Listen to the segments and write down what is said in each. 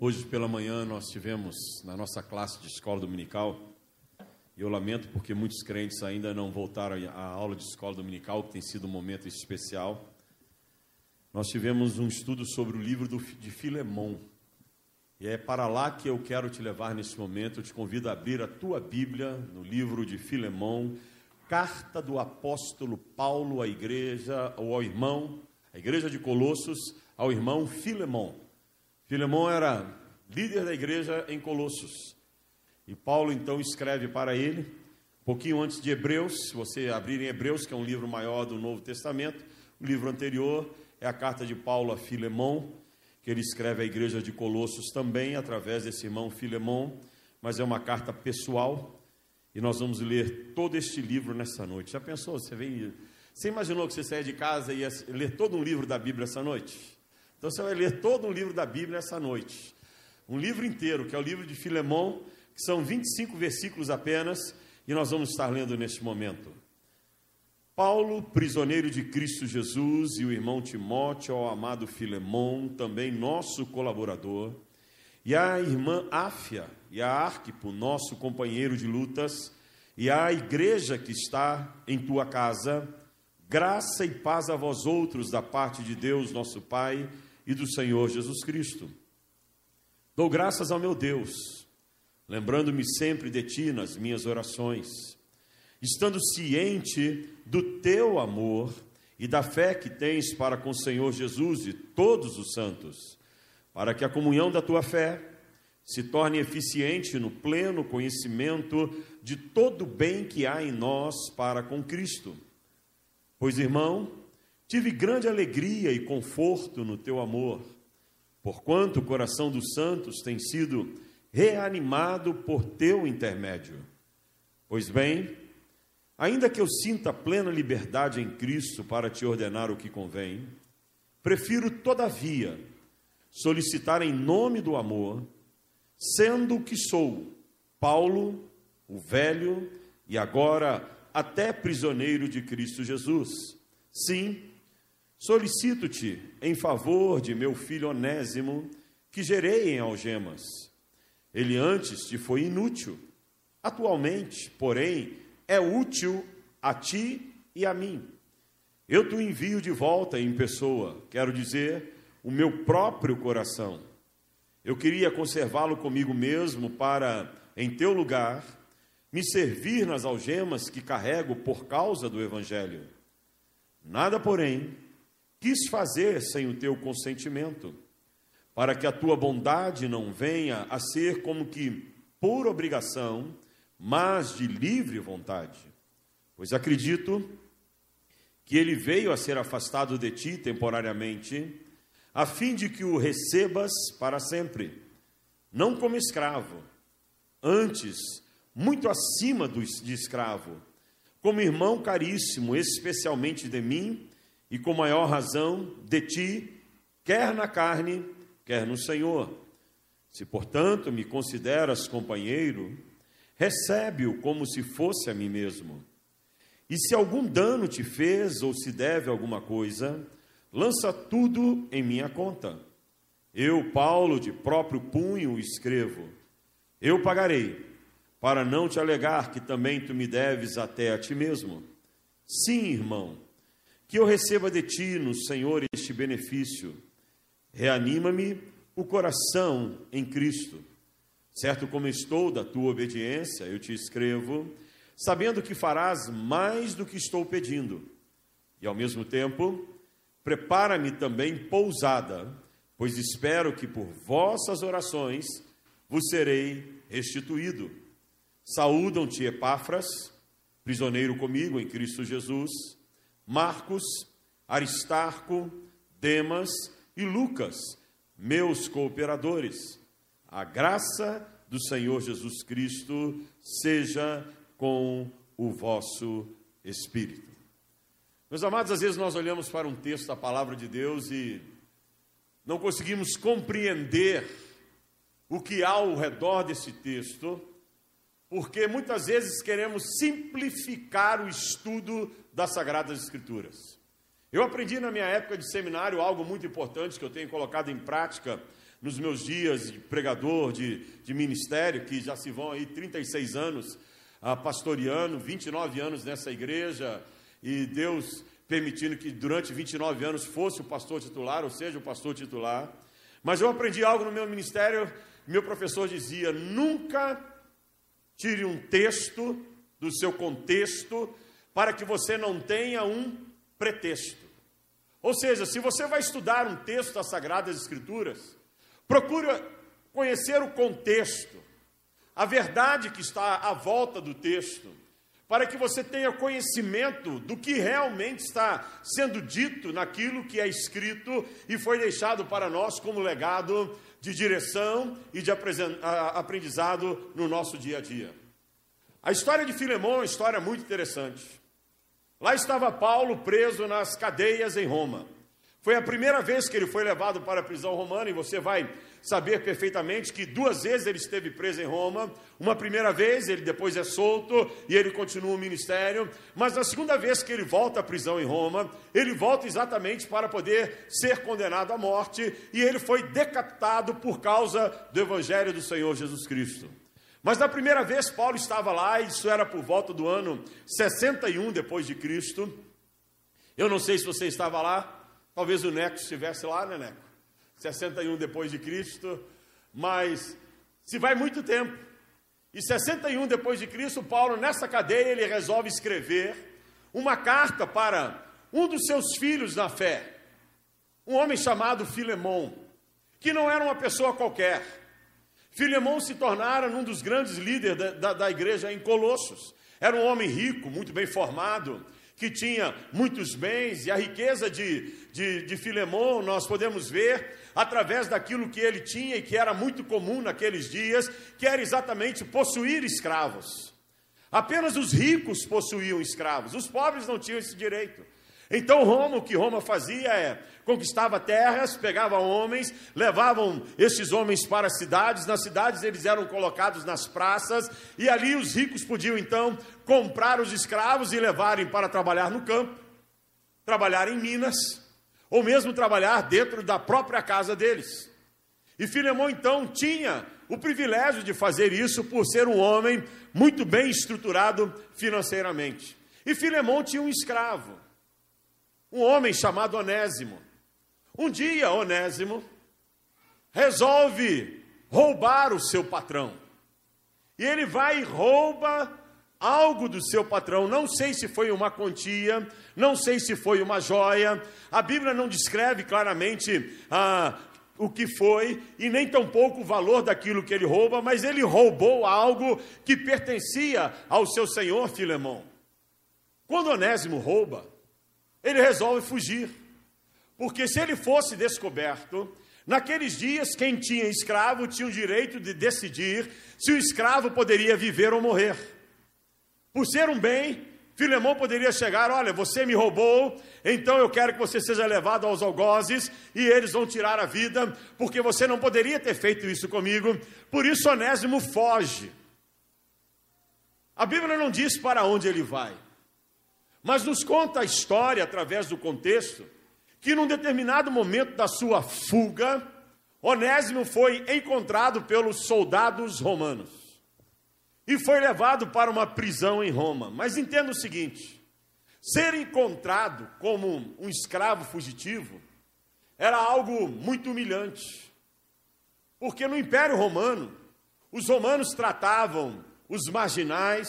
Hoje pela manhã nós tivemos na nossa classe de escola dominical, e eu lamento porque muitos crentes ainda não voltaram à aula de escola dominical, que tem sido um momento especial. Nós tivemos um estudo sobre o livro do, de Filemão. E é para lá que eu quero te levar nesse momento. Eu te convido a abrir a tua Bíblia no livro de Filemão, carta do apóstolo Paulo à igreja, ou ao irmão, à igreja de Colossos, ao irmão Filemão. Filemão era líder da igreja em Colossos. E Paulo então escreve para ele, um pouquinho antes de Hebreus, se você abrir em Hebreus, que é um livro maior do Novo Testamento, o livro anterior é a carta de Paulo a Filemão, que ele escreve à igreja de Colossos também, através desse irmão Filemão, mas é uma carta pessoal, e nós vamos ler todo este livro nessa noite. Já pensou? Você vem. Você imaginou que você saia de casa e ia ler todo um livro da Bíblia essa noite? Então você vai ler todo um livro da Bíblia essa noite. Um livro inteiro, que é o livro de Filemão, que são 25 versículos apenas, e nós vamos estar lendo neste momento. Paulo, prisioneiro de Cristo Jesus, e o irmão Timóteo, ao amado Filemão, também nosso colaborador, e a irmã Áfia e a Arquipo, nosso companheiro de lutas, e a igreja que está em tua casa, graça e paz a vós outros da parte de Deus, nosso Pai, e do Senhor Jesus Cristo. Dou graças ao meu Deus, lembrando-me sempre de ti nas minhas orações, estando ciente do teu amor e da fé que tens para com o Senhor Jesus e todos os santos, para que a comunhão da tua fé se torne eficiente no pleno conhecimento de todo o bem que há em nós para com Cristo. Pois, irmão, Tive grande alegria e conforto no teu amor, porquanto o coração dos santos tem sido reanimado por teu intermédio. Pois bem, ainda que eu sinta plena liberdade em Cristo para te ordenar o que convém, prefiro, todavia, solicitar em nome do amor, sendo o que sou, Paulo, o velho e agora até prisioneiro de Cristo Jesus. Sim, Solicito-te em favor de meu filho Onésimo, que gerei em algemas. Ele antes te foi inútil, atualmente, porém, é útil a ti e a mim. Eu te envio de volta em pessoa, quero dizer, o meu próprio coração. Eu queria conservá-lo comigo mesmo para, em teu lugar, me servir nas algemas que carrego por causa do Evangelho. Nada, porém, quis fazer sem o teu consentimento, para que a tua bondade não venha a ser como que por obrigação, mas de livre vontade. Pois acredito que ele veio a ser afastado de ti temporariamente, a fim de que o recebas para sempre, não como escravo, antes, muito acima do, de escravo, como irmão caríssimo, especialmente de mim e com maior razão de ti, quer na carne, quer no Senhor. Se, portanto, me consideras companheiro, recebe-o como se fosse a mim mesmo. E se algum dano te fez ou se deve alguma coisa, lança tudo em minha conta. Eu, Paulo, de próprio punho escrevo: Eu pagarei, para não te alegar que também tu me deves até a ti mesmo. Sim, irmão, que eu receba de ti no Senhor este benefício. Reanima-me o coração em Cristo. Certo como estou da tua obediência, eu te escrevo, sabendo que farás mais do que estou pedindo. E ao mesmo tempo, prepara-me também pousada, pois espero que por vossas orações vos serei restituído. Saúdam-te, Epáfras, prisioneiro comigo em Cristo Jesus Marcos, Aristarco, Demas e Lucas, meus cooperadores. A graça do Senhor Jesus Cristo seja com o vosso espírito. Meus amados, às vezes nós olhamos para um texto da palavra de Deus e não conseguimos compreender o que há ao redor desse texto, porque muitas vezes queremos simplificar o estudo das Sagradas Escrituras. Eu aprendi na minha época de seminário algo muito importante que eu tenho colocado em prática nos meus dias de pregador, de, de ministério, que já se vão aí 36 anos ah, pastoreando, 29 anos nessa igreja, e Deus permitindo que durante 29 anos fosse o pastor titular, ou seja, o pastor titular. Mas eu aprendi algo no meu ministério, meu professor dizia: nunca tire um texto do seu contexto para que você não tenha um pretexto. Ou seja, se você vai estudar um texto das Sagradas Escrituras, procure conhecer o contexto, a verdade que está à volta do texto, para que você tenha conhecimento do que realmente está sendo dito naquilo que é escrito e foi deixado para nós como legado de direção e de aprendizado no nosso dia a dia. A história de Filemão é uma história muito interessante. Lá estava Paulo preso nas cadeias em Roma. Foi a primeira vez que ele foi levado para a prisão romana, e você vai saber perfeitamente que duas vezes ele esteve preso em Roma. Uma primeira vez, ele depois é solto e ele continua o ministério. Mas na segunda vez que ele volta à prisão em Roma, ele volta exatamente para poder ser condenado à morte, e ele foi decapitado por causa do evangelho do Senhor Jesus Cristo. Mas na primeira vez Paulo estava lá, isso era por volta do ano 61 depois de Cristo. Eu não sei se você estava lá, Talvez o Neco estivesse lá, né, Neco? 61 depois de Cristo, mas se vai muito tempo. E 61 depois de Cristo, Paulo, nessa cadeia, ele resolve escrever uma carta para um dos seus filhos na fé, um homem chamado Filemão, que não era uma pessoa qualquer. Filemão se tornara um dos grandes líderes da, da, da igreja em Colossos. Era um homem rico, muito bem formado, que tinha muitos bens, e a riqueza de, de, de Filemão nós podemos ver através daquilo que ele tinha e que era muito comum naqueles dias, que era exatamente possuir escravos. Apenas os ricos possuíam escravos, os pobres não tinham esse direito. Então Roma, o que Roma fazia é conquistava terras, pegava homens, levavam esses homens para as cidades, nas cidades eles eram colocados nas praças, e ali os ricos podiam então comprar os escravos e levarem para trabalhar no campo, trabalhar em minas, ou mesmo trabalhar dentro da própria casa deles. E Filemão então tinha o privilégio de fazer isso por ser um homem muito bem estruturado financeiramente. E Filemão tinha um escravo um homem chamado Onésimo. Um dia, Onésimo resolve roubar o seu patrão. E ele vai e rouba algo do seu patrão. Não sei se foi uma quantia, não sei se foi uma joia. A Bíblia não descreve claramente ah, o que foi e nem tampouco o valor daquilo que ele rouba, mas ele roubou algo que pertencia ao seu senhor Filemão. Quando Onésimo rouba, ele resolve fugir. Porque se ele fosse descoberto, naqueles dias quem tinha escravo tinha o direito de decidir se o escravo poderia viver ou morrer. Por ser um bem, Filemão poderia chegar: olha, você me roubou, então eu quero que você seja levado aos algozes e eles vão tirar a vida, porque você não poderia ter feito isso comigo. Por isso, Onésimo foge. A Bíblia não diz para onde ele vai. Mas nos conta a história, através do contexto, que num determinado momento da sua fuga, Onésimo foi encontrado pelos soldados romanos e foi levado para uma prisão em Roma. Mas entenda o seguinte: ser encontrado como um escravo fugitivo era algo muito humilhante, porque no Império Romano, os romanos tratavam os marginais,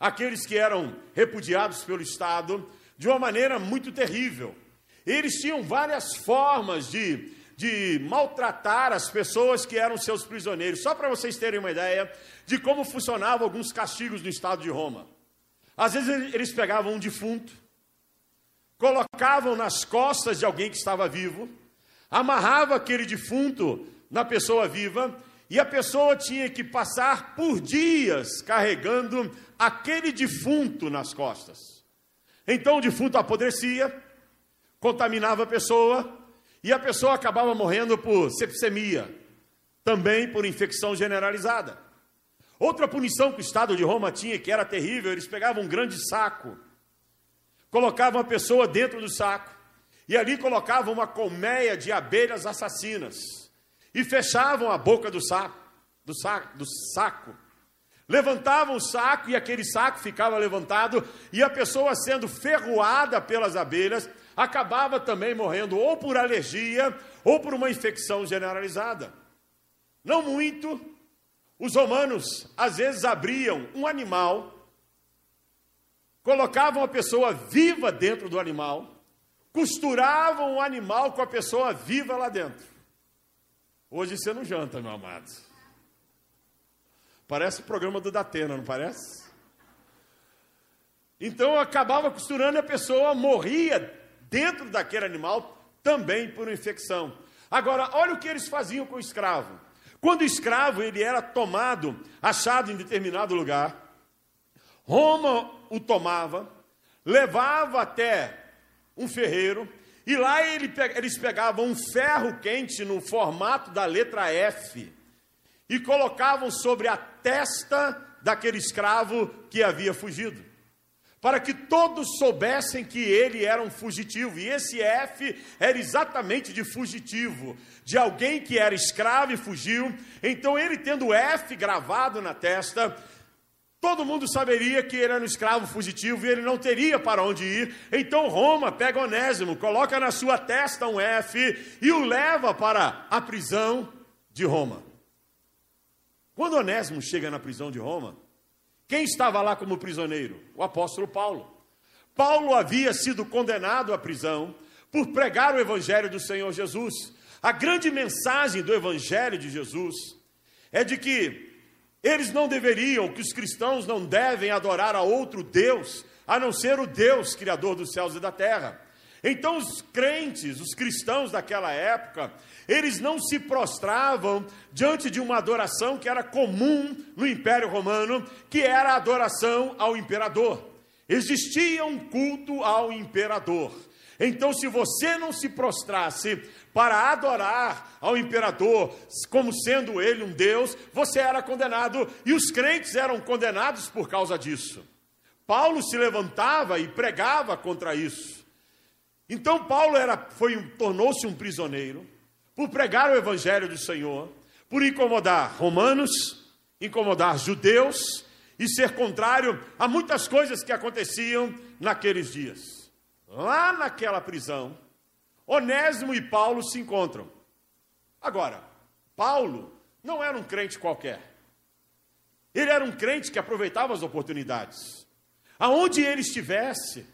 aqueles que eram repudiados pelo Estado, de uma maneira muito terrível. Eles tinham várias formas de, de maltratar as pessoas que eram seus prisioneiros. Só para vocês terem uma ideia de como funcionavam alguns castigos no Estado de Roma. Às vezes eles pegavam um defunto, colocavam nas costas de alguém que estava vivo, amarrava aquele defunto na pessoa viva e a pessoa tinha que passar por dias carregando aquele defunto nas costas. Então o defunto apodrecia, contaminava a pessoa, e a pessoa acabava morrendo por sepsemia, também por infecção generalizada. Outra punição que o Estado de Roma tinha, que era terrível, eles pegavam um grande saco, colocavam a pessoa dentro do saco, e ali colocavam uma colmeia de abelhas assassinas e fechavam a boca do saco, do saco, do saco. Levantavam o saco e aquele saco ficava levantado e a pessoa sendo ferroada pelas abelhas acabava também morrendo ou por alergia ou por uma infecção generalizada. Não muito, os romanos às vezes abriam um animal, colocavam a pessoa viva dentro do animal, costuravam o animal com a pessoa viva lá dentro. Hoje você não janta, meu amado. Parece o programa do Datena, não parece? Então acabava costurando e a pessoa morria dentro daquele animal também por infecção. Agora, olha o que eles faziam com o escravo. Quando o escravo ele era tomado, achado em determinado lugar, Roma o tomava, levava até um ferreiro, e lá ele, eles pegavam um ferro quente no formato da letra F e colocavam sobre a testa daquele escravo que havia fugido para que todos soubessem que ele era um fugitivo. E esse F era exatamente de fugitivo, de alguém que era escravo e fugiu. Então, ele tendo F gravado na testa, todo mundo saberia que ele era um escravo fugitivo e ele não teria para onde ir. Então, Roma pega Onésimo, coloca na sua testa um F e o leva para a prisão de Roma. Quando Onésimo chega na prisão de Roma, quem estava lá como prisioneiro? O apóstolo Paulo. Paulo havia sido condenado à prisão por pregar o evangelho do Senhor Jesus. A grande mensagem do evangelho de Jesus é de que eles não deveriam, que os cristãos não devem adorar a outro Deus, a não ser o Deus criador dos céus e da terra. Então os crentes, os cristãos daquela época, eles não se prostravam diante de uma adoração que era comum no Império Romano, que era a adoração ao imperador. Existia um culto ao imperador. Então, se você não se prostrasse para adorar ao imperador como sendo ele um Deus, você era condenado e os crentes eram condenados por causa disso. Paulo se levantava e pregava contra isso. Então Paulo era, foi, tornou-se um prisioneiro por pregar o evangelho do Senhor, por incomodar romanos, incomodar judeus e ser contrário a muitas coisas que aconteciam naqueles dias. Lá naquela prisão, Onésimo e Paulo se encontram. Agora, Paulo não era um crente qualquer. Ele era um crente que aproveitava as oportunidades. Aonde ele estivesse,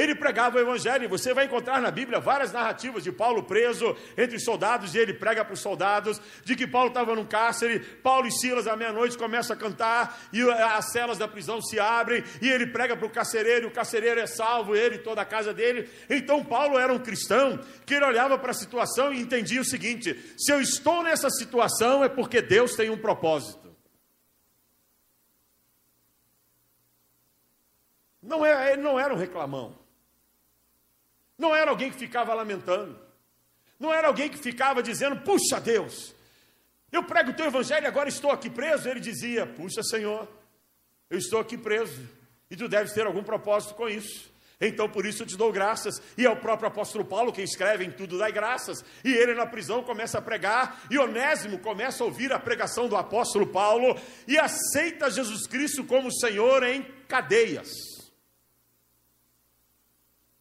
ele pregava o evangelho, você vai encontrar na Bíblia várias narrativas de Paulo preso entre soldados, e ele prega para os soldados, de que Paulo estava num cárcere, Paulo e Silas à meia-noite começam a cantar, e as celas da prisão se abrem, e ele prega para o carcereiro, e o carcereiro é salvo, ele e toda a casa dele. Então Paulo era um cristão, que ele olhava para a situação e entendia o seguinte: se eu estou nessa situação é porque Deus tem um propósito. Não é, ele não era um reclamão. Não era alguém que ficava lamentando. Não era alguém que ficava dizendo: Puxa Deus, eu prego o teu evangelho e agora estou aqui preso. Ele dizia: Puxa Senhor, eu estou aqui preso e tu deves ter algum propósito com isso. Então por isso eu te dou graças. E é o próprio apóstolo Paulo quem escreve em tudo dai graças. E ele na prisão começa a pregar, e Onésimo começa a ouvir a pregação do apóstolo Paulo e aceita Jesus Cristo como Senhor em cadeias.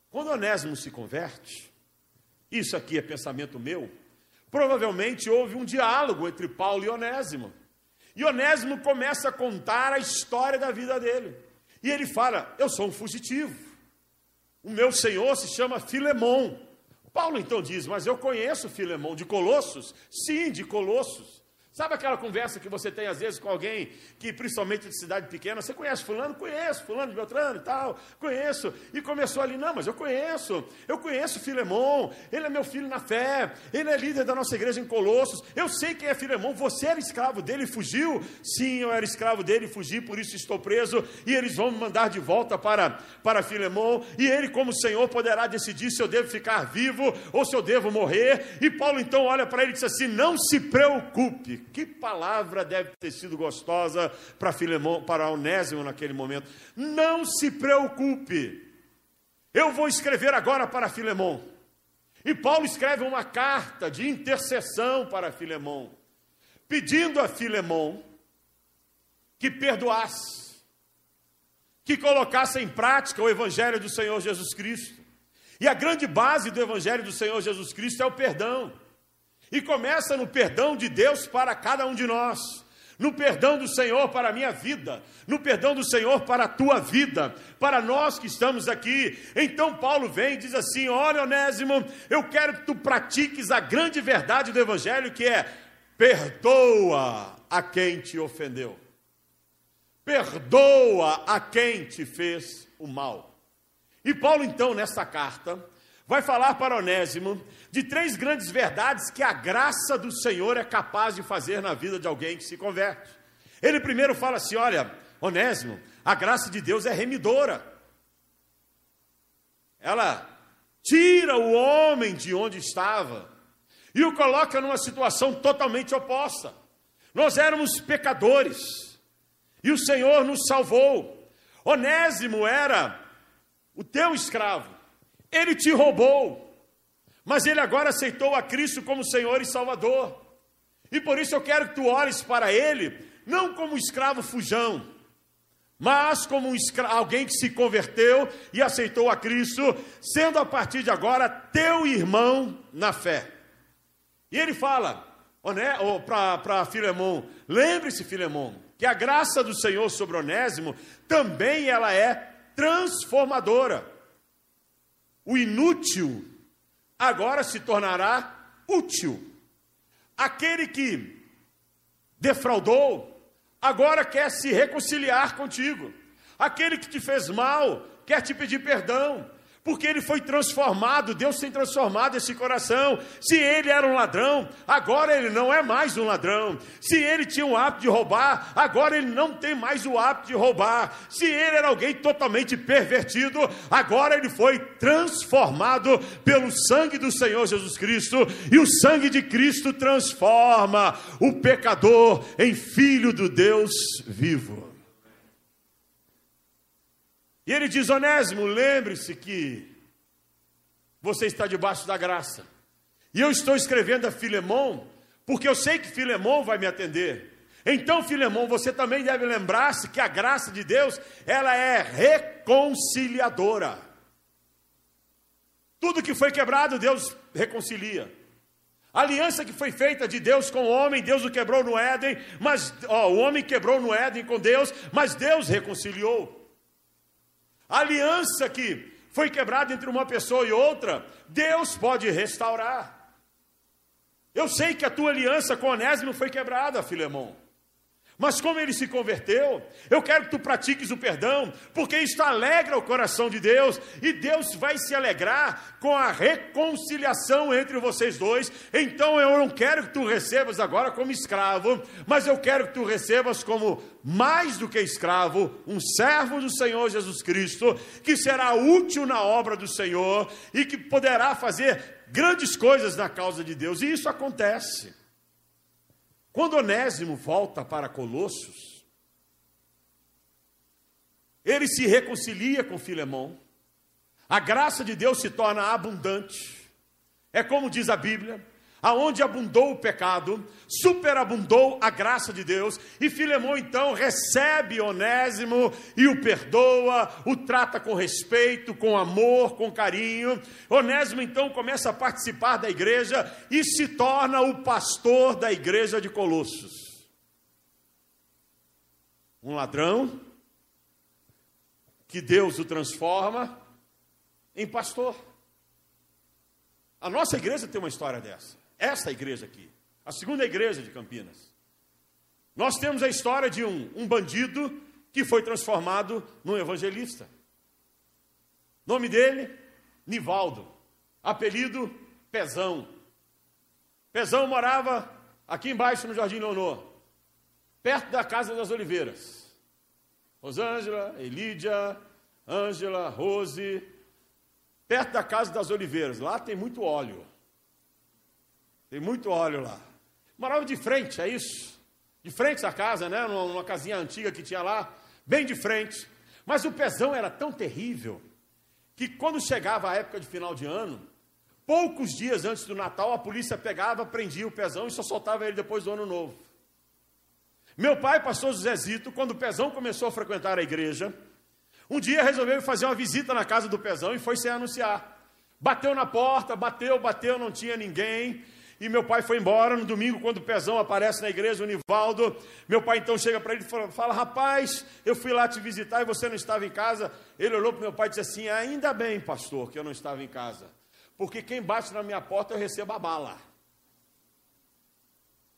Quando Onésimo se converte, isso aqui é pensamento meu, provavelmente houve um diálogo entre Paulo e Onésimo. E Onésimo começa a contar a história da vida dele. E ele fala: Eu sou um fugitivo. O meu senhor se chama Filemon. Paulo então diz: Mas eu conheço Filemon de Colossos? Sim, de Colossos. Sabe aquela conversa que você tem às vezes com alguém que, principalmente de cidade pequena, você conhece fulano? Conheço, fulano de Beltrano e tal, conheço. E começou ali, não, mas eu conheço, eu conheço Filemon, ele é meu filho na fé, ele é líder da nossa igreja em Colossos, eu sei quem é Filemon, você era escravo dele e fugiu? Sim, eu era escravo dele e fugi, por isso estou preso, e eles vão me mandar de volta para, para Filemon, e ele, como Senhor, poderá decidir se eu devo ficar vivo ou se eu devo morrer. E Paulo então olha para ele e diz assim: não se preocupe que palavra deve ter sido gostosa para Filemão, para Onésimo naquele momento. Não se preocupe. Eu vou escrever agora para Filemão. E Paulo escreve uma carta de intercessão para Filemão, pedindo a Filemão que perdoasse, que colocasse em prática o evangelho do Senhor Jesus Cristo. E a grande base do evangelho do Senhor Jesus Cristo é o perdão. E começa no perdão de Deus para cada um de nós no perdão do Senhor para a minha vida, no perdão do Senhor para a tua vida, para nós que estamos aqui. Então Paulo vem e diz assim: Olha, Onésimo, eu quero que tu pratiques a grande verdade do Evangelho que é: perdoa a quem te ofendeu, perdoa a quem te fez o mal. E Paulo, então, nessa carta, vai falar para Onésimo de três grandes verdades que a graça do Senhor é capaz de fazer na vida de alguém que se converte. Ele primeiro fala assim: olha, Onésimo, a graça de Deus é remidora. Ela tira o homem de onde estava e o coloca numa situação totalmente oposta. Nós éramos pecadores e o Senhor nos salvou. Onésimo era o teu escravo, ele te roubou, mas ele agora aceitou a Cristo como Senhor e Salvador. E por isso eu quero que tu olhes para ele, não como um escravo fujão, mas como um alguém que se converteu e aceitou a Cristo, sendo a partir de agora teu irmão na fé. E ele fala para Filemão: lembre-se, Filemão, que a graça do Senhor sobre Onésimo também ela é transformadora. O inútil agora se tornará útil. Aquele que defraudou, agora quer se reconciliar contigo. Aquele que te fez mal, quer te pedir perdão porque ele foi transformado, Deus tem transformado esse coração. Se ele era um ladrão, agora ele não é mais um ladrão. Se ele tinha o hábito de roubar, agora ele não tem mais o hábito de roubar. Se ele era alguém totalmente pervertido, agora ele foi transformado pelo sangue do Senhor Jesus Cristo, e o sangue de Cristo transforma o pecador em filho do Deus vivo. E ele diz: Onésimo, lembre-se que você está debaixo da graça. E eu estou escrevendo a Filemão, porque eu sei que Filemão vai me atender. Então, Filemão, você também deve lembrar-se que a graça de Deus, ela é reconciliadora. Tudo que foi quebrado, Deus reconcilia. A aliança que foi feita de Deus com o homem, Deus o quebrou no Éden, mas ó, o homem quebrou no Éden com Deus, mas Deus reconciliou. A aliança que foi quebrada entre uma pessoa e outra, Deus pode restaurar. Eu sei que a tua aliança com Onésimo foi quebrada, Filemão. Mas como ele se converteu, eu quero que tu pratiques o perdão, porque isto alegra o coração de Deus, e Deus vai se alegrar com a reconciliação entre vocês dois. Então eu não quero que tu recebas agora como escravo, mas eu quero que tu recebas como mais do que escravo, um servo do Senhor Jesus Cristo, que será útil na obra do Senhor e que poderá fazer grandes coisas na causa de Deus. E isso acontece. Quando Onésimo volta para Colossos, ele se reconcilia com Filemão, a graça de Deus se torna abundante, é como diz a Bíblia, aonde abundou o pecado, superabundou a graça de Deus, e Filemão então recebe Onésimo e o perdoa, o trata com respeito, com amor, com carinho. Onésimo então começa a participar da igreja e se torna o pastor da igreja de Colossos. Um ladrão que Deus o transforma em pastor. A nossa igreja tem uma história dessa. Essa igreja aqui, a segunda igreja de Campinas. Nós temos a história de um, um bandido que foi transformado num evangelista. Nome dele, Nivaldo. Apelido, Pezão. Pezão morava aqui embaixo no Jardim Leonor, perto da Casa das Oliveiras. Rosângela, Elídia, Ângela, Rose, perto da Casa das Oliveiras. Lá tem muito óleo. Tem muito óleo lá. Morava de frente, é isso? De frente à casa, né? Numa, numa casinha antiga que tinha lá, bem de frente. Mas o pezão era tão terrível que quando chegava a época de final de ano, Poucos dias antes do Natal, a polícia pegava, prendia o Pezão e só soltava ele depois do ano novo. Meu pai, pastor José Zito, quando o Pezão começou a frequentar a igreja, um dia resolveu fazer uma visita na casa do Pezão e foi sem anunciar. Bateu na porta, bateu, bateu, não tinha ninguém. E meu pai foi embora no domingo, quando o Pezão aparece na igreja, o Nivaldo. Meu pai então chega para ele e fala, Rapaz, eu fui lá te visitar e você não estava em casa. Ele olhou para meu pai e disse assim: Ainda bem, pastor, que eu não estava em casa. Porque quem bate na minha porta eu recebo a bala.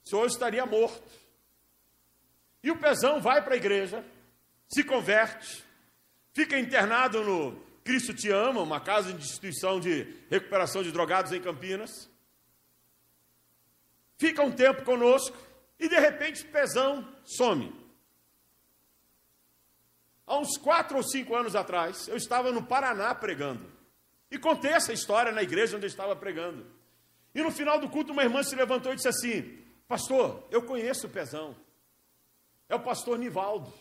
O senhor estaria morto. E o Pezão vai para a igreja, se converte, fica internado no Cristo Te Ama, uma casa de instituição de recuperação de drogados em Campinas fica um tempo conosco e de repente Pezão some. Há uns quatro ou cinco anos atrás, eu estava no Paraná pregando. E contei essa história na igreja onde eu estava pregando. E no final do culto, uma irmã se levantou e disse assim: Pastor, eu conheço o Pezão. É o pastor Nivaldo.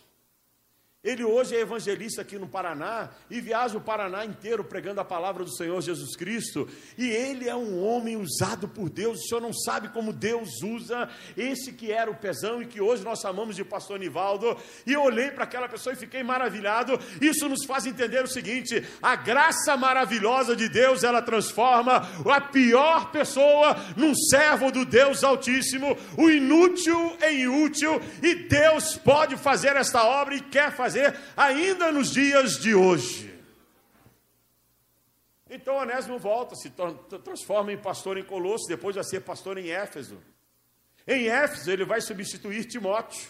Ele hoje é evangelista aqui no Paraná e viaja o Paraná inteiro pregando a palavra do Senhor Jesus Cristo. E ele é um homem usado por Deus. O senhor não sabe como Deus usa esse que era o pezão e que hoje nós chamamos de pastor Nivaldo. E eu olhei para aquela pessoa e fiquei maravilhado. Isso nos faz entender o seguinte: a graça maravilhosa de Deus ela transforma a pior pessoa num servo do Deus Altíssimo, o inútil em útil. E Deus pode fazer esta obra e quer fazer fazer ainda nos dias de hoje. Então Onésimo volta, se transforma em pastor em Colosso, depois vai ser pastor em Éfeso. Em Éfeso ele vai substituir Timóteo.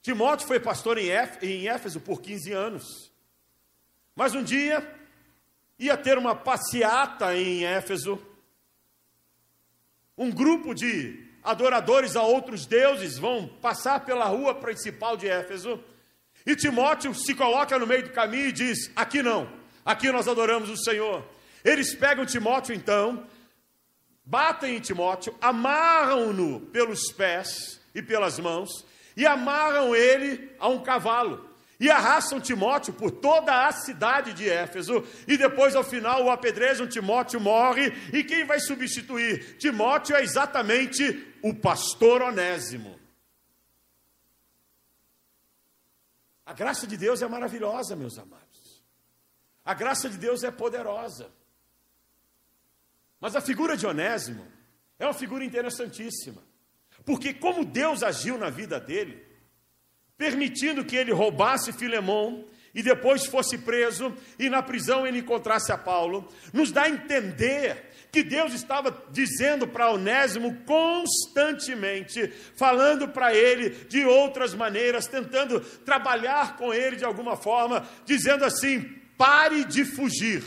Timóteo foi pastor em Éfeso por 15 anos. Mas um dia ia ter uma passeata em Éfeso. Um grupo de adoradores a outros deuses vão passar pela rua principal de Éfeso. E Timóteo se coloca no meio do caminho e diz: Aqui não, aqui nós adoramos o Senhor. Eles pegam Timóteo então, batem em Timóteo, amarram-no pelos pés e pelas mãos e amarram ele a um cavalo e arrastam Timóteo por toda a cidade de Éfeso, e depois ao final o apedrejam, Timóteo morre, e quem vai substituir? Timóteo é exatamente o pastor Onésimo. A graça de Deus é maravilhosa, meus amados. A graça de Deus é poderosa. Mas a figura de Onésimo é uma figura interessantíssima. Porque como Deus agiu na vida dele, permitindo que ele roubasse Filemão e depois fosse preso e na prisão ele encontrasse a Paulo, nos dá a entender que Deus estava dizendo para Onésimo constantemente, falando para ele de outras maneiras, tentando trabalhar com ele de alguma forma, dizendo assim: pare de fugir.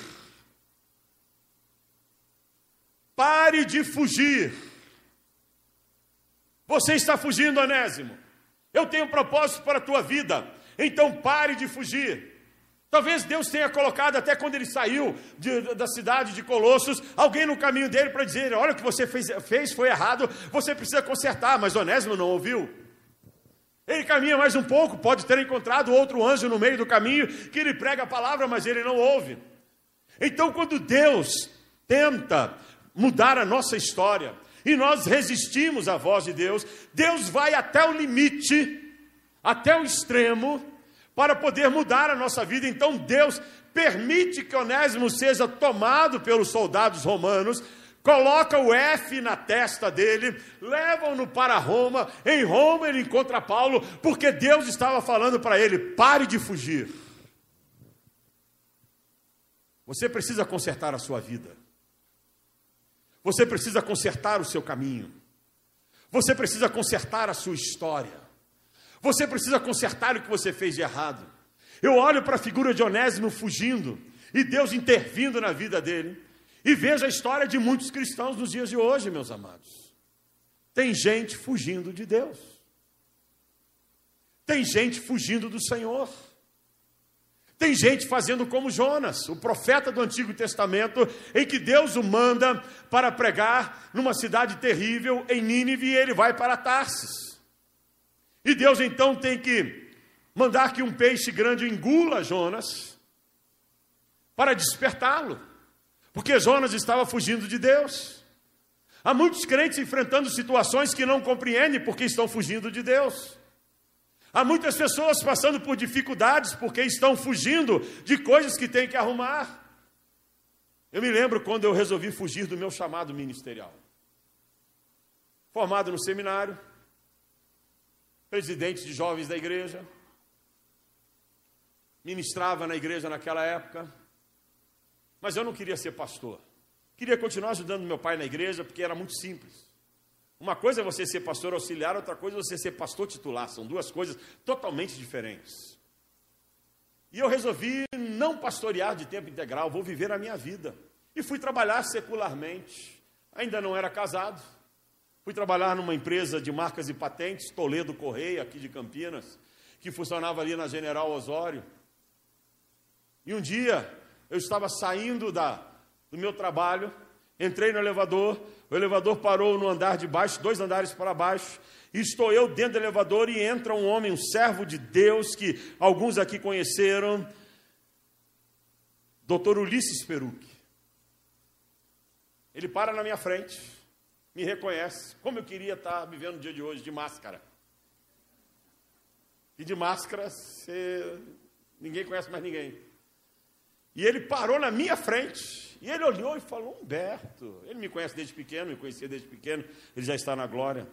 Pare de fugir. Você está fugindo, Onésimo. Eu tenho um propósito para a tua vida, então pare de fugir. Talvez Deus tenha colocado, até quando ele saiu de, da cidade de Colossos, alguém no caminho dele para dizer: Olha, o que você fez, fez foi errado, você precisa consertar. Mas Onésimo não ouviu. Ele caminha mais um pouco, pode ter encontrado outro anjo no meio do caminho que lhe prega a palavra, mas ele não ouve. Então, quando Deus tenta mudar a nossa história, e nós resistimos à voz de Deus, Deus vai até o limite, até o extremo, para poder mudar a nossa vida. Então Deus permite que Onésimo seja tomado pelos soldados romanos, coloca o F na testa dele, levam-no para Roma. Em Roma ele encontra Paulo, porque Deus estava falando para ele: pare de fugir. Você precisa consertar a sua vida. Você precisa consertar o seu caminho. Você precisa consertar a sua história. Você precisa consertar o que você fez de errado. Eu olho para a figura de Onésimo fugindo e Deus intervindo na vida dele e vejo a história de muitos cristãos nos dias de hoje, meus amados. Tem gente fugindo de Deus. Tem gente fugindo do Senhor. Tem gente fazendo como Jonas, o profeta do Antigo Testamento, em que Deus o manda para pregar numa cidade terrível em Nínive e ele vai para Tarsis. E Deus então tem que mandar que um peixe grande engula Jonas para despertá-lo. Porque Jonas estava fugindo de Deus. Há muitos crentes enfrentando situações que não compreendem porque estão fugindo de Deus. Há muitas pessoas passando por dificuldades porque estão fugindo de coisas que têm que arrumar. Eu me lembro quando eu resolvi fugir do meu chamado ministerial. Formado no seminário, presidente de jovens da igreja, ministrava na igreja naquela época, mas eu não queria ser pastor. Queria continuar ajudando meu pai na igreja, porque era muito simples. Uma coisa é você ser pastor auxiliar, outra coisa é você ser pastor titular. São duas coisas totalmente diferentes. E eu resolvi não pastorear de tempo integral, vou viver a minha vida. E fui trabalhar secularmente. Ainda não era casado. Fui trabalhar numa empresa de marcas e patentes, Toledo Correia, aqui de Campinas, que funcionava ali na General Osório. E um dia eu estava saindo da, do meu trabalho, entrei no elevador, o elevador parou no andar de baixo, dois andares para baixo, estou eu dentro do elevador e entra um homem, um servo de Deus, que alguns aqui conheceram, doutor Ulisses Peruque. Ele para na minha frente, me reconhece, como eu queria estar vivendo o dia de hoje, de máscara. E de máscara, você... ninguém conhece mais ninguém. E ele parou na minha frente. E ele olhou e falou: Humberto. Ele me conhece desde pequeno, me conhecia desde pequeno. Ele já está na glória.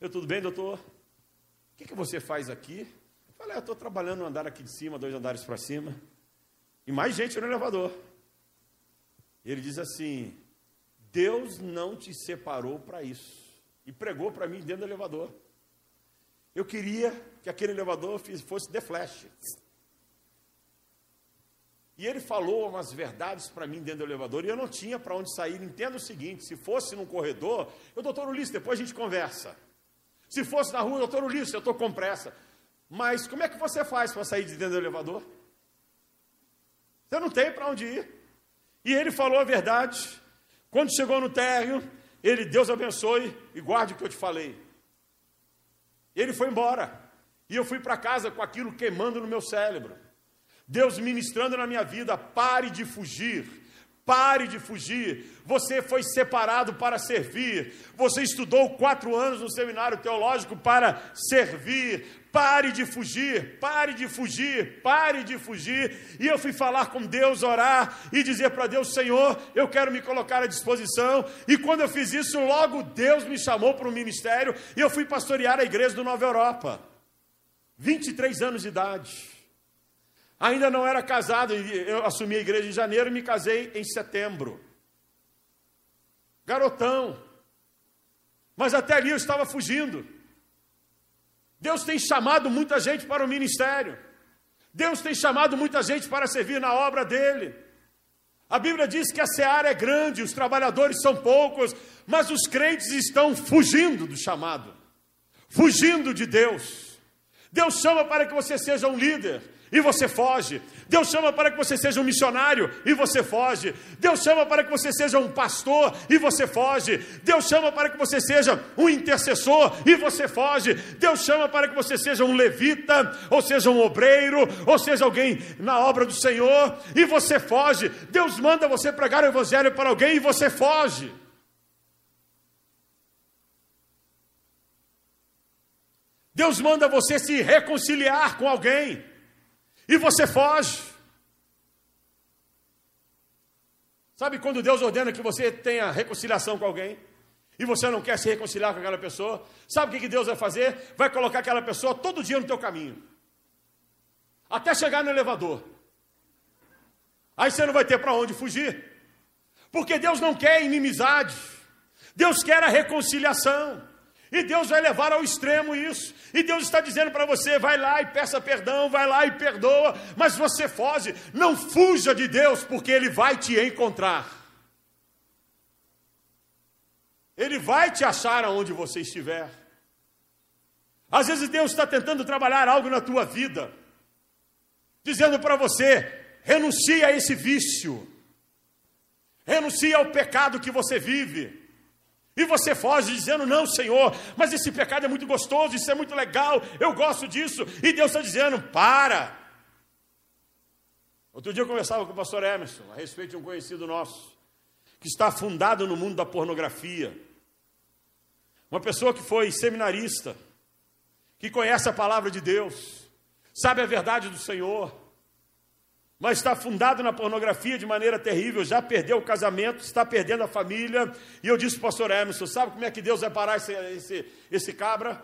Eu, tudo bem, doutor? O que, que você faz aqui? Eu falei: ah, Eu estou trabalhando no andar aqui de cima, dois andares para cima. E mais gente no elevador. Ele diz assim: Deus não te separou para isso. E pregou para mim dentro do elevador. Eu queria que aquele elevador fosse de flash. E ele falou umas verdades para mim dentro do elevador e eu não tinha para onde sair. Entenda o seguinte: se fosse num corredor, eu, doutor Ulisses, depois a gente conversa. Se fosse na rua, doutor Ulisses, eu estou com pressa. Mas como é que você faz para sair de dentro do elevador? Você não tem para onde ir. E ele falou a verdade. Quando chegou no térreo, ele, Deus abençoe e guarde o que eu te falei. Ele foi embora. E eu fui para casa com aquilo queimando no meu cérebro. Deus ministrando na minha vida, pare de fugir. Pare de fugir. Você foi separado para servir. Você estudou quatro anos no seminário teológico para servir. Pare de fugir, pare de fugir, pare de fugir. E eu fui falar com Deus, orar e dizer para Deus: Senhor, eu quero me colocar à disposição. E quando eu fiz isso, logo Deus me chamou para o ministério e eu fui pastorear a igreja do Nova Europa. 23 anos de idade. Ainda não era casado, eu assumi a igreja em janeiro e me casei em setembro. Garotão. Mas até ali eu estava fugindo. Deus tem chamado muita gente para o ministério. Deus tem chamado muita gente para servir na obra dele. A Bíblia diz que a seara é grande, os trabalhadores são poucos, mas os crentes estão fugindo do chamado, fugindo de Deus. Deus chama para que você seja um líder, e você foge. Deus chama para que você seja um missionário e você foge. Deus chama para que você seja um pastor e você foge. Deus chama para que você seja um intercessor e você foge. Deus chama para que você seja um levita, ou seja um obreiro, ou seja alguém na obra do Senhor e você foge. Deus manda você pregar o evangelho para alguém e você foge. Deus manda você se reconciliar com alguém e você foge. Sabe quando Deus ordena que você tenha reconciliação com alguém? E você não quer se reconciliar com aquela pessoa? Sabe o que Deus vai fazer? Vai colocar aquela pessoa todo dia no teu caminho. Até chegar no elevador. Aí você não vai ter para onde fugir. Porque Deus não quer inimizade. Deus quer a reconciliação. E Deus vai levar ao extremo isso. E Deus está dizendo para você: vai lá e peça perdão, vai lá e perdoa, mas você foge. Não fuja de Deus, porque Ele vai te encontrar. Ele vai te achar aonde você estiver. Às vezes Deus está tentando trabalhar algo na tua vida, dizendo para você: renuncie a esse vício, renuncie ao pecado que você vive. E você foge dizendo: Não, Senhor, mas esse pecado é muito gostoso, isso é muito legal, eu gosto disso. E Deus está dizendo: Para. Outro dia eu conversava com o pastor Emerson a respeito de um conhecido nosso, que está afundado no mundo da pornografia. Uma pessoa que foi seminarista, que conhece a palavra de Deus, sabe a verdade do Senhor, mas está afundado na pornografia de maneira terrível, já perdeu o casamento, está perdendo a família. E eu disse para o pastor Emerson: sabe como é que Deus vai parar esse, esse, esse cabra?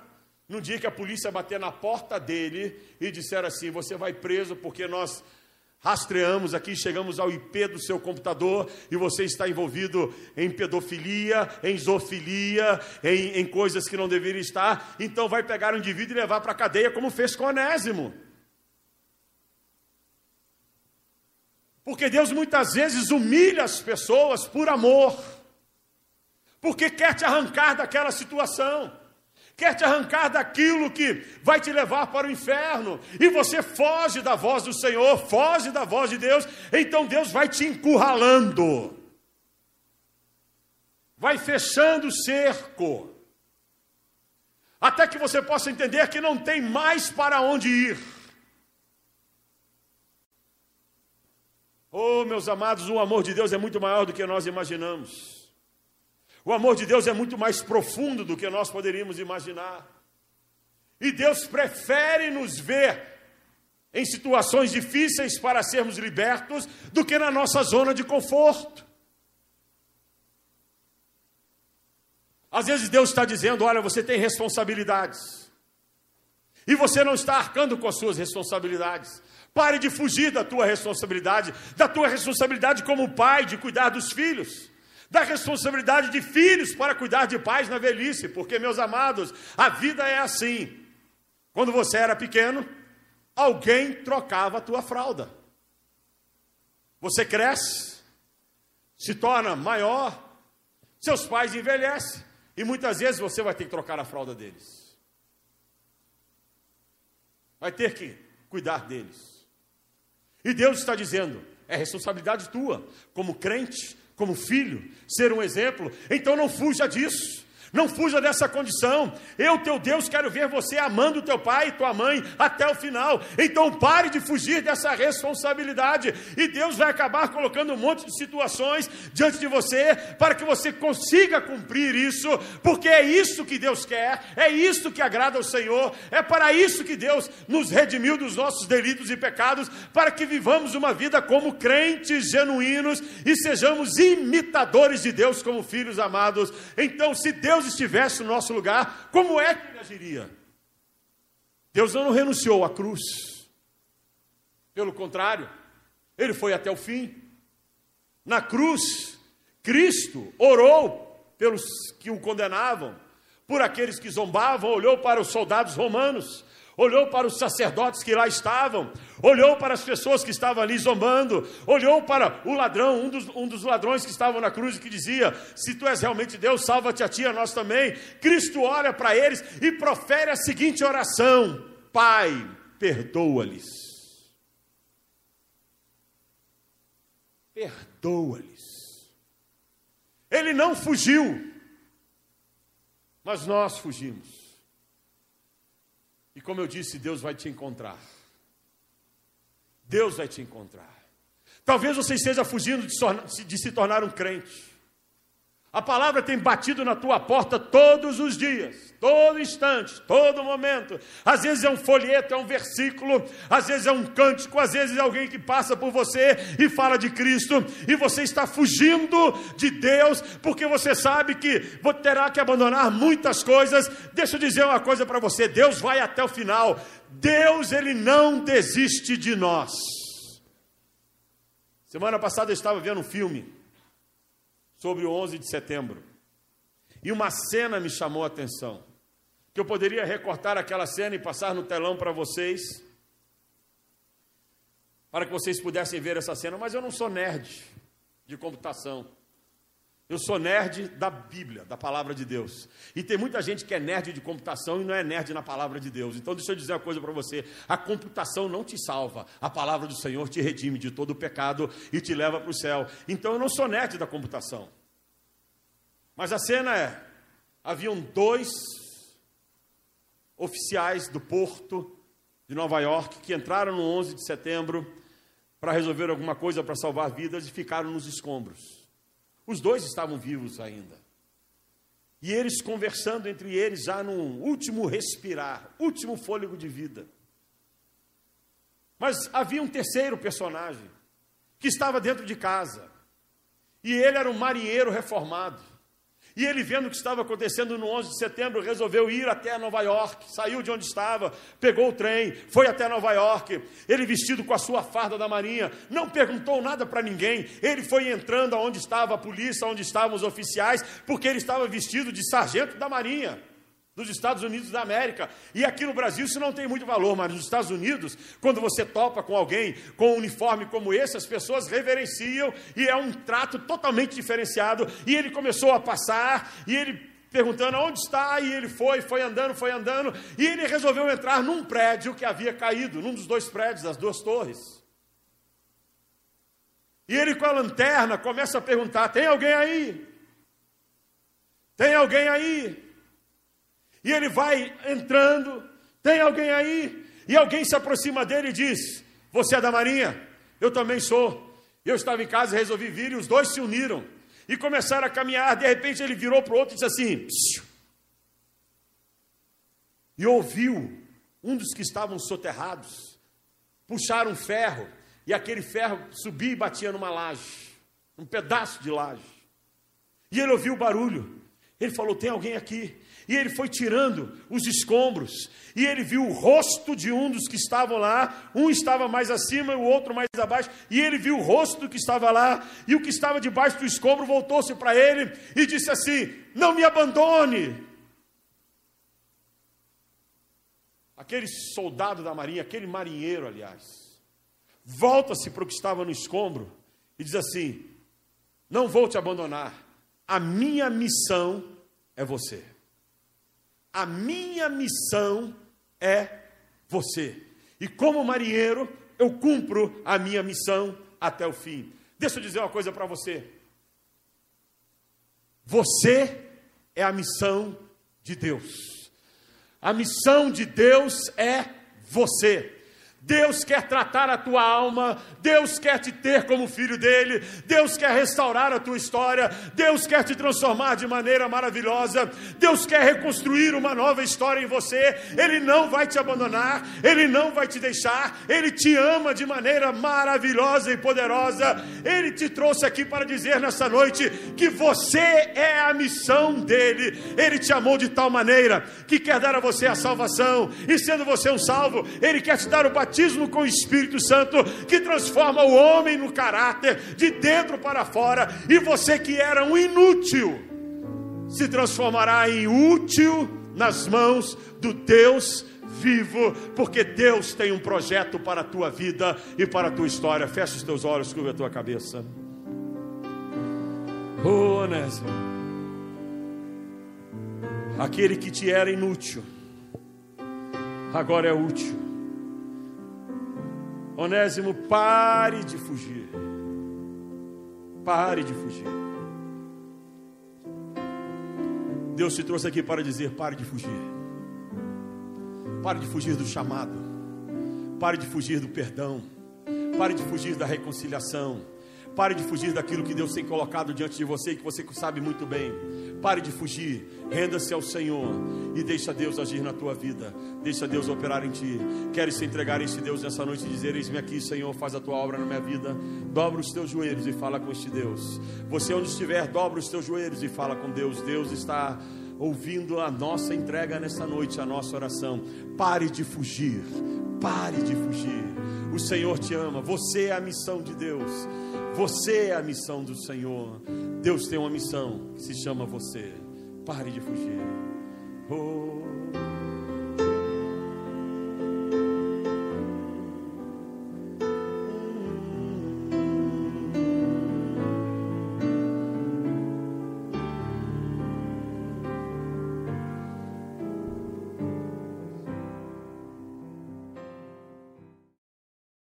No dia que a polícia bater na porta dele e disser assim: você vai preso porque nós rastreamos aqui, chegamos ao IP do seu computador e você está envolvido em pedofilia, em zoofilia, em, em coisas que não deveria estar, então vai pegar o indivíduo e levar para a cadeia, como fez com Onésimo. Porque Deus muitas vezes humilha as pessoas por amor, porque quer te arrancar daquela situação. Quer te arrancar daquilo que vai te levar para o inferno, e você foge da voz do Senhor, foge da voz de Deus, então Deus vai te encurralando, vai fechando o cerco, até que você possa entender que não tem mais para onde ir. Oh, meus amados, o amor de Deus é muito maior do que nós imaginamos. O amor de Deus é muito mais profundo do que nós poderíamos imaginar. E Deus prefere nos ver em situações difíceis para sermos libertos do que na nossa zona de conforto. Às vezes Deus está dizendo: olha, você tem responsabilidades. E você não está arcando com as suas responsabilidades. Pare de fugir da tua responsabilidade, da tua responsabilidade como pai de cuidar dos filhos da responsabilidade de filhos para cuidar de pais na velhice, porque, meus amados, a vida é assim. Quando você era pequeno, alguém trocava a tua fralda. Você cresce, se torna maior, seus pais envelhecem, e muitas vezes você vai ter que trocar a fralda deles. Vai ter que cuidar deles. E Deus está dizendo: é responsabilidade tua, como crente, como filho, ser um exemplo, então não fuja disso. Não fuja dessa condição. Eu, teu Deus, quero ver você amando teu pai e tua mãe até o final. Então pare de fugir dessa responsabilidade. E Deus vai acabar colocando um monte de situações diante de você para que você consiga cumprir isso, porque é isso que Deus quer, é isso que agrada ao Senhor, é para isso que Deus nos redimiu dos nossos delitos e pecados, para que vivamos uma vida como crentes genuínos e sejamos imitadores de Deus como filhos amados. Então, se Deus Deus estivesse no nosso lugar, como é que ele agiria? Deus não renunciou à cruz. Pelo contrário, ele foi até o fim. Na cruz, Cristo orou pelos que o condenavam, por aqueles que zombavam, olhou para os soldados romanos, olhou para os sacerdotes que lá estavam, olhou para as pessoas que estavam ali zombando, olhou para o ladrão, um dos, um dos ladrões que estavam na cruz e que dizia: Se tu és realmente Deus, salva-te a ti, a nós também. Cristo olha para eles e profere a seguinte oração: Pai, perdoa-lhes. Perdoa-lhes. Ele não fugiu, mas nós fugimos. E como eu disse, Deus vai te encontrar. Deus vai te encontrar. Talvez você esteja fugindo de, se tornar um crente. A palavra tem batido na tua porta todos os dias, todo instante, todo momento. Às vezes é um folheto, é um versículo, às vezes é um cântico, às vezes é alguém que passa por você e fala de Cristo, e você está fugindo de Deus, porque você sabe que terá que abandonar muitas coisas. Deixa eu dizer uma coisa para você: Deus vai até o final. Deus, ele não desiste de nós. Semana passada eu estava vendo um filme sobre o 11 de setembro. E uma cena me chamou a atenção, que eu poderia recortar aquela cena e passar no telão para vocês, para que vocês pudessem ver essa cena, mas eu não sou nerd de computação. Eu sou nerd da Bíblia, da palavra de Deus. E tem muita gente que é nerd de computação e não é nerd na palavra de Deus. Então deixa eu dizer uma coisa para você: a computação não te salva, a palavra do Senhor te redime de todo o pecado e te leva para o céu. Então eu não sou nerd da computação. Mas a cena é: haviam dois oficiais do porto de Nova York que entraram no 11 de setembro para resolver alguma coisa para salvar vidas e ficaram nos escombros. Os dois estavam vivos ainda. E eles conversando entre eles já no último respirar, último fôlego de vida. Mas havia um terceiro personagem que estava dentro de casa. E ele era um marinheiro reformado. E ele, vendo o que estava acontecendo no 11 de setembro, resolveu ir até Nova York. Saiu de onde estava, pegou o trem, foi até Nova York. Ele, vestido com a sua farda da marinha, não perguntou nada para ninguém. Ele foi entrando aonde estava a polícia, onde estavam os oficiais, porque ele estava vestido de sargento da marinha dos Estados Unidos da América. E aqui no Brasil isso não tem muito valor, mas nos Estados Unidos, quando você topa com alguém com um uniforme como esse, as pessoas reverenciam e é um trato totalmente diferenciado. E ele começou a passar e ele perguntando onde está, e ele foi, foi andando, foi andando, e ele resolveu entrar num prédio que havia caído, num dos dois prédios, das duas torres. E ele com a lanterna começa a perguntar: tem alguém aí? Tem alguém aí? E ele vai entrando, tem alguém aí? E alguém se aproxima dele e diz: Você é da Marinha? Eu também sou. Eu estava em casa e resolvi vir, e os dois se uniram e começaram a caminhar. De repente ele virou para o outro e disse assim: Psiu. E ouviu um dos que estavam soterrados puxar um ferro, e aquele ferro subia e batia numa laje, um pedaço de laje. E ele ouviu o barulho. Ele falou: Tem alguém aqui? E ele foi tirando os escombros, e ele viu o rosto de um dos que estavam lá, um estava mais acima e o outro mais abaixo, e ele viu o rosto do que estava lá, e o que estava debaixo do escombro voltou-se para ele e disse assim: Não me abandone. Aquele soldado da marinha, aquele marinheiro, aliás, volta-se para o que estava no escombro e diz assim: Não vou te abandonar, a minha missão é você. A minha missão é você. E como marinheiro, eu cumpro a minha missão até o fim. Deixa eu dizer uma coisa para você. Você é a missão de Deus. A missão de Deus é você. Deus quer tratar a tua alma, Deus quer te ter como filho dele, Deus quer restaurar a tua história, Deus quer te transformar de maneira maravilhosa, Deus quer reconstruir uma nova história em você. Ele não vai te abandonar, ele não vai te deixar, ele te ama de maneira maravilhosa e poderosa. Ele te trouxe aqui para dizer nessa noite que você é a missão dele. Ele te amou de tal maneira que quer dar a você a salvação, e sendo você um salvo, ele quer te dar o batismo batismo com o Espírito Santo que transforma o homem no caráter de dentro para fora, e você que era um inútil se transformará em útil nas mãos do Deus vivo, porque Deus tem um projeto para a tua vida e para a tua história. Fecha os teus olhos, curva a tua cabeça. Oh, Onésimo, aquele que te era inútil, agora é útil. Onésimo, pare de fugir. Pare de fugir. Deus te trouxe aqui para dizer: pare de fugir. Pare de fugir do chamado. Pare de fugir do perdão. Pare de fugir da reconciliação. Pare de fugir daquilo que Deus tem colocado diante de você, que você sabe muito bem. Pare de fugir, renda-se ao Senhor e deixa Deus agir na tua vida, deixa Deus operar em ti. Queres se entregar a esse Deus nessa noite e dizer: Eis-me aqui, Senhor, faz a tua obra na minha vida. Dobra os teus joelhos e fala com este Deus. Você, onde estiver, dobra os teus joelhos e fala com Deus. Deus está ouvindo a nossa entrega nessa noite, a nossa oração. Pare de fugir, pare de fugir. O Senhor te ama, você é a missão de Deus. Você é a missão do Senhor. Deus tem uma missão que se chama você. Pare de fugir. Oh.